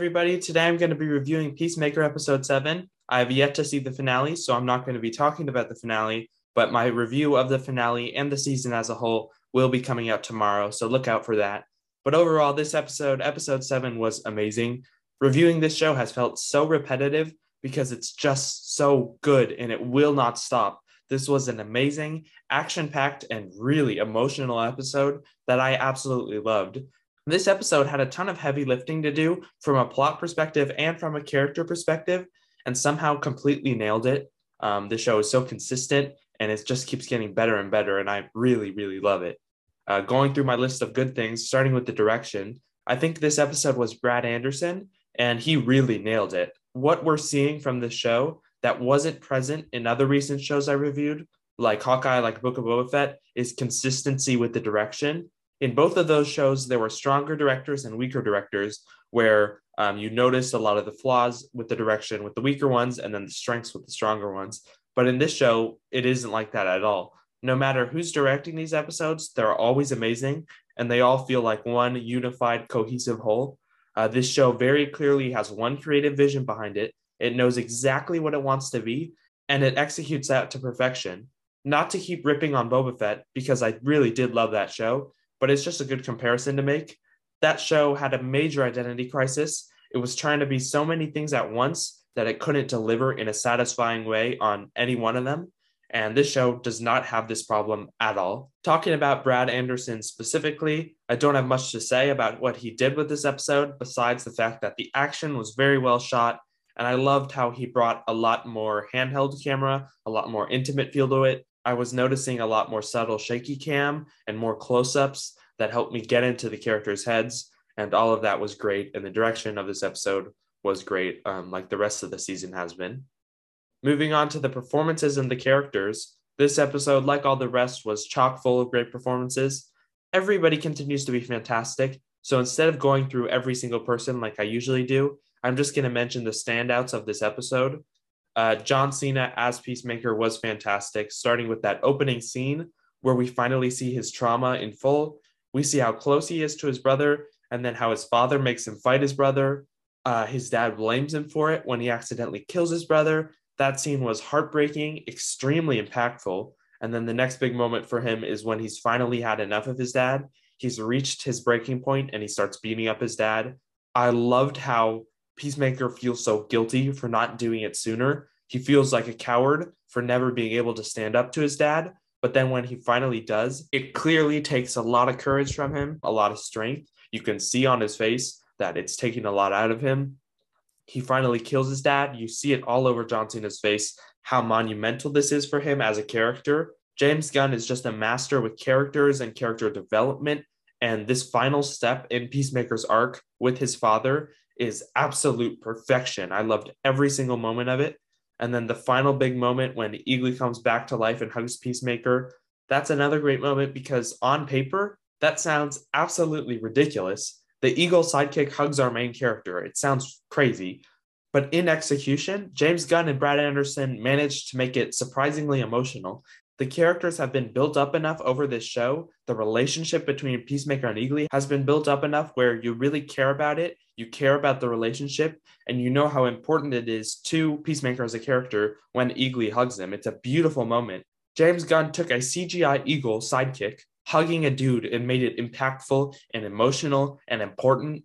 everybody. Today I'm going to be reviewing Peacemaker episode 7. I have yet to see the finale, so I'm not going to be talking about the finale, but my review of the finale and the season as a whole will be coming out tomorrow, so look out for that. But overall, this episode, episode 7, was amazing. Reviewing this show has felt so repetitive because it's just so good and it will not stop. This was an amazing, action packed, and really emotional episode that I absolutely loved. This episode had a ton of heavy lifting to do from a plot perspective and from a character perspective, and somehow completely nailed it. Um, the show is so consistent and it just keeps getting better and better, and I really, really love it. Uh, going through my list of good things, starting with the direction, I think this episode was Brad Anderson, and he really nailed it. What we're seeing from this show that wasn't present in other recent shows I reviewed, like Hawkeye, like Book of Boba Fett, is consistency with the direction in both of those shows, there were stronger directors and weaker directors, where um, you noticed a lot of the flaws with the direction with the weaker ones and then the strengths with the stronger ones. But in this show, it isn't like that at all. No matter who's directing these episodes, they're always amazing and they all feel like one unified, cohesive whole. Uh, this show very clearly has one creative vision behind it. It knows exactly what it wants to be and it executes that to perfection. Not to keep ripping on Boba Fett, because I really did love that show, but it's just a good comparison to make. That show had a major identity crisis. It was trying to be so many things at once that it couldn't deliver in a satisfying way on any one of them. And this show does not have this problem at all. Talking about Brad Anderson specifically, I don't have much to say about what he did with this episode, besides the fact that the action was very well shot. And I loved how he brought a lot more handheld camera, a lot more intimate feel to it. I was noticing a lot more subtle shaky cam and more close ups that helped me get into the characters' heads. And all of that was great. And the direction of this episode was great, um, like the rest of the season has been. Moving on to the performances and the characters, this episode, like all the rest, was chock full of great performances. Everybody continues to be fantastic. So instead of going through every single person like I usually do, I'm just going to mention the standouts of this episode. Uh, John Cena as Peacemaker was fantastic, starting with that opening scene where we finally see his trauma in full. We see how close he is to his brother, and then how his father makes him fight his brother. Uh, his dad blames him for it when he accidentally kills his brother. That scene was heartbreaking, extremely impactful. And then the next big moment for him is when he's finally had enough of his dad. He's reached his breaking point and he starts beating up his dad. I loved how Peacemaker feels so guilty for not doing it sooner. He feels like a coward for never being able to stand up to his dad. But then when he finally does, it clearly takes a lot of courage from him, a lot of strength. You can see on his face that it's taking a lot out of him. He finally kills his dad. You see it all over John Cena's face, how monumental this is for him as a character. James Gunn is just a master with characters and character development. And this final step in Peacemaker's arc with his father is absolute perfection. I loved every single moment of it. And then the final big moment when Eagly comes back to life and hugs Peacemaker, that's another great moment because on paper, that sounds absolutely ridiculous. The Eagle sidekick hugs our main character. It sounds crazy. But in execution, James Gunn and Brad Anderson managed to make it surprisingly emotional the characters have been built up enough over this show. The relationship between Peacemaker and Eagly has been built up enough where you really care about it. You care about the relationship, and you know how important it is to Peacemaker as a character when Eagly hugs him. It's a beautiful moment. James Gunn took a CGI Eagle sidekick, hugging a dude, and made it impactful and emotional and important.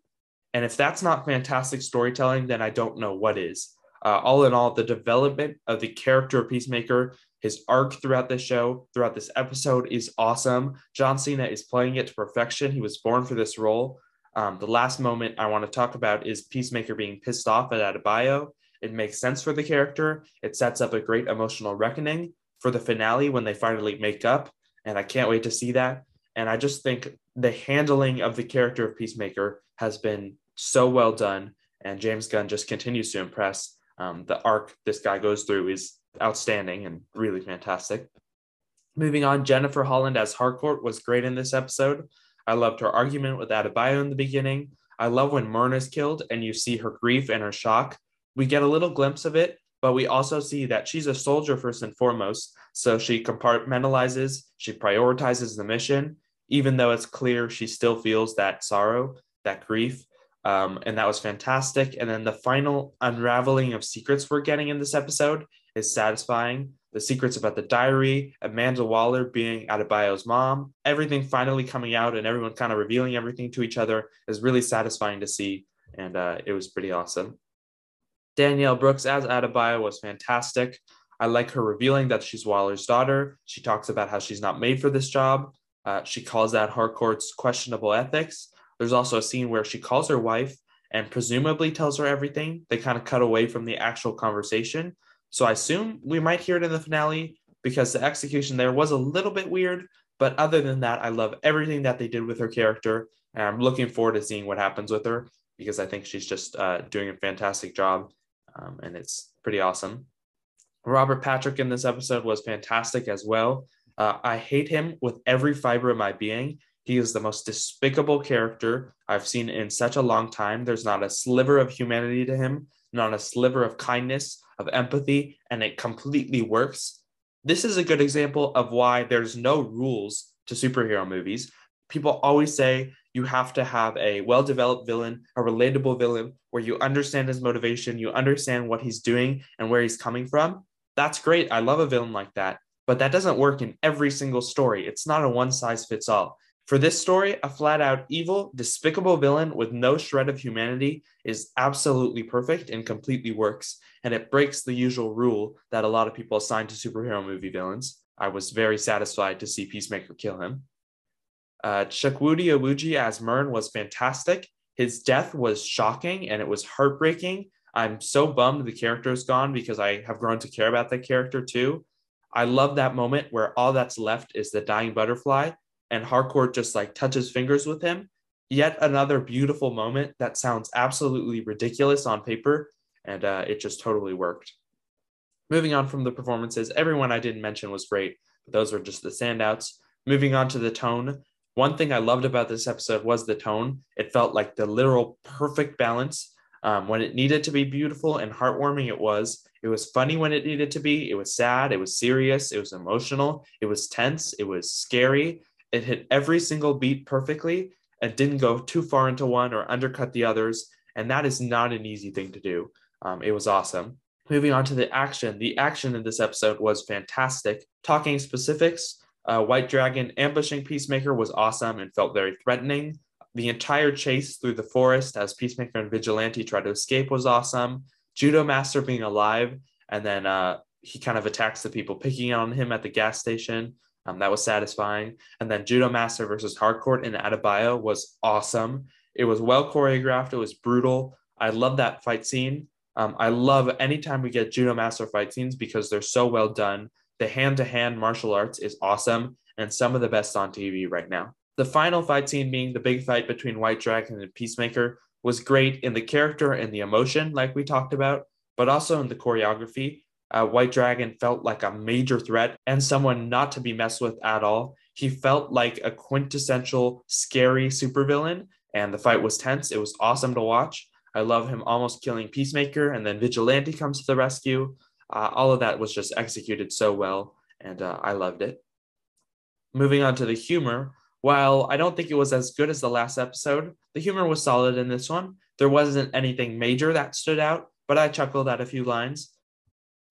And if that's not fantastic storytelling, then I don't know what is. Uh, all in all, the development of the character of Peacemaker his arc throughout this show, throughout this episode, is awesome. John Cena is playing it to perfection. He was born for this role. Um, the last moment I want to talk about is Peacemaker being pissed off at Adebayo. It makes sense for the character. It sets up a great emotional reckoning for the finale when they finally make up. And I can't wait to see that. And I just think the handling of the character of Peacemaker has been so well done. And James Gunn just continues to impress. Um, the arc this guy goes through is outstanding and really fantastic. Moving on, Jennifer Holland as Harcourt was great in this episode. I loved her argument with Adebayo in the beginning. I love when Murn's killed and you see her grief and her shock. We get a little glimpse of it, but we also see that she's a soldier first and foremost. So she compartmentalizes, she prioritizes the mission, even though it's clear she still feels that sorrow, that grief. Um, and that was fantastic. And then the final unraveling of secrets we're getting in this episode is satisfying. The secrets about the diary, Amanda Waller being Adebayo's mom, everything finally coming out and everyone kind of revealing everything to each other is really satisfying to see. And uh, it was pretty awesome. Danielle Brooks as Adebayo was fantastic. I like her revealing that she's Waller's daughter. She talks about how she's not made for this job. Uh, she calls out Harcourt's questionable ethics. There's also a scene where she calls her wife and presumably tells her everything. They kind of cut away from the actual conversation. So I assume we might hear it in the finale because the execution there was a little bit weird. But other than that, I love everything that they did with her character. And I'm looking forward to seeing what happens with her because I think she's just uh, doing a fantastic job. Um, and it's pretty awesome. Robert Patrick in this episode was fantastic as well. Uh, I hate him with every fiber of my being. He is the most despicable character I've seen in such a long time. There's not a sliver of humanity to him, not a sliver of kindness, of empathy, and it completely works. This is a good example of why there's no rules to superhero movies. People always say you have to have a well developed villain, a relatable villain where you understand his motivation, you understand what he's doing and where he's coming from. That's great. I love a villain like that. But that doesn't work in every single story. It's not a one size fits all. For this story, a flat out evil, despicable villain with no shred of humanity is absolutely perfect and completely works. And it breaks the usual rule that a lot of people assign to superhero movie villains. I was very satisfied to see Peacemaker kill him. Uh, Chukwudi Iwuji as Murn was fantastic. His death was shocking and it was heartbreaking. I'm so bummed the character is gone because I have grown to care about that character too. I love that moment where all that's left is the dying butterfly and Harcourt just like touches fingers with him. Yet another beautiful moment that sounds absolutely ridiculous on paper, and uh, it just totally worked. Moving on from the performances, everyone I didn't mention was great, but those were just the standouts. Moving on to the tone, one thing I loved about this episode was the tone. It felt like the literal perfect balance. Um, when it needed to be beautiful and heartwarming, it was. It was funny when it needed to be. It was sad. It was serious. It was emotional. It was tense. It was scary. It hit every single beat perfectly and didn't go too far into one or undercut the others. And that is not an easy thing to do. Um, it was awesome. Moving on to the action. The action in this episode was fantastic. Talking specifics, uh, White Dragon ambushing Peacemaker was awesome and felt very threatening. The entire chase through the forest as Peacemaker and Vigilante try to escape was awesome. Judo Master being alive, and then uh, he kind of attacks the people picking on him at the gas station. Um, that was satisfying. And then Judo Master versus Harcourt in Adebayo was awesome. It was well choreographed. It was brutal. I love that fight scene. Um, I love anytime we get Judo Master fight scenes because they're so well done. The hand to hand martial arts is awesome and some of the best on TV right now. The final fight scene being the big fight between White Dragon and Peacemaker was great in the character and the emotion, like we talked about, but also in the choreography. Uh, White Dragon felt like a major threat and someone not to be messed with at all. He felt like a quintessential scary supervillain, and the fight was tense. It was awesome to watch. I love him almost killing Peacemaker, and then Vigilante comes to the rescue. Uh, all of that was just executed so well, and uh, I loved it. Moving on to the humor, while I don't think it was as good as the last episode, the humor was solid in this one. There wasn't anything major that stood out, but I chuckled at a few lines.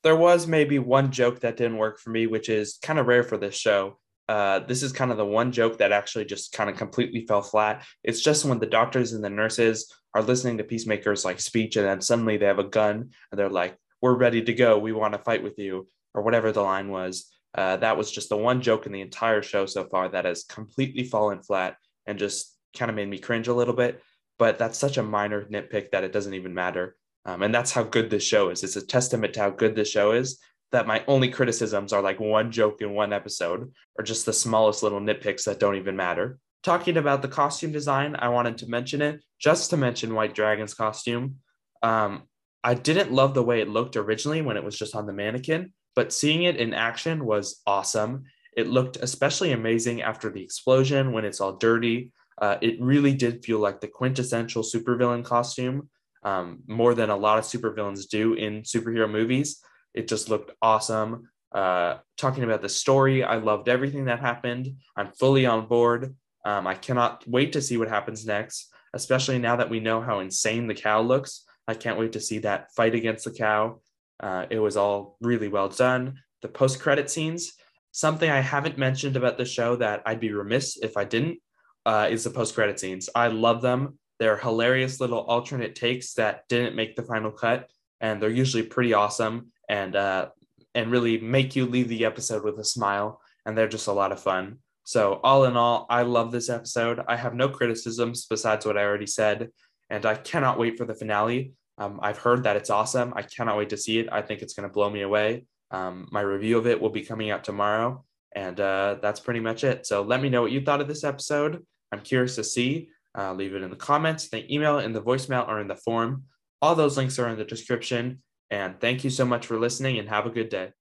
There was maybe one joke that didn't work for me, which is kind of rare for this show. Uh, this is kind of the one joke that actually just kind of completely fell flat. It's just when the doctors and the nurses are listening to Peacemaker's like speech, and then suddenly they have a gun and they're like, "We're ready to go. We want to fight with you," or whatever the line was. Uh, that was just the one joke in the entire show so far that has completely fallen flat and just kind of made me cringe a little bit. But that's such a minor nitpick that it doesn't even matter. Um, and that's how good this show is. It's a testament to how good this show is that my only criticisms are like one joke in one episode or just the smallest little nitpicks that don't even matter. Talking about the costume design, I wanted to mention it just to mention White Dragon's costume. Um, I didn't love the way it looked originally when it was just on the mannequin, but seeing it in action was awesome. It looked especially amazing after the explosion when it's all dirty. Uh, it really did feel like the quintessential supervillain costume, um, more than a lot of supervillains do in superhero movies. It just looked awesome. Uh, talking about the story, I loved everything that happened. I'm fully on board. Um, I cannot wait to see what happens next. especially now that we know how insane the cow looks. I can't wait to see that fight against the cow. Uh, it was all really well done. The post credit scenes, something I haven't mentioned about the show that I'd be remiss if I didn't, uh, is the post credit scenes. I love them. They're hilarious little alternate takes that didn't make the final cut, and they're usually pretty awesome and uh, and really make you leave the episode with a smile. And they're just a lot of fun. So all in all, I love this episode. I have no criticisms besides what I already said, and I cannot wait for the finale. Um, I've heard that it's awesome. I cannot wait to see it. I think it's going to blow me away. Um, my review of it will be coming out tomorrow, and uh, that's pretty much it. So let me know what you thought of this episode. I'm curious to see. Uh, leave it in the comments, the email, in the voicemail, or in the form. All those links are in the description. And thank you so much for listening and have a good day.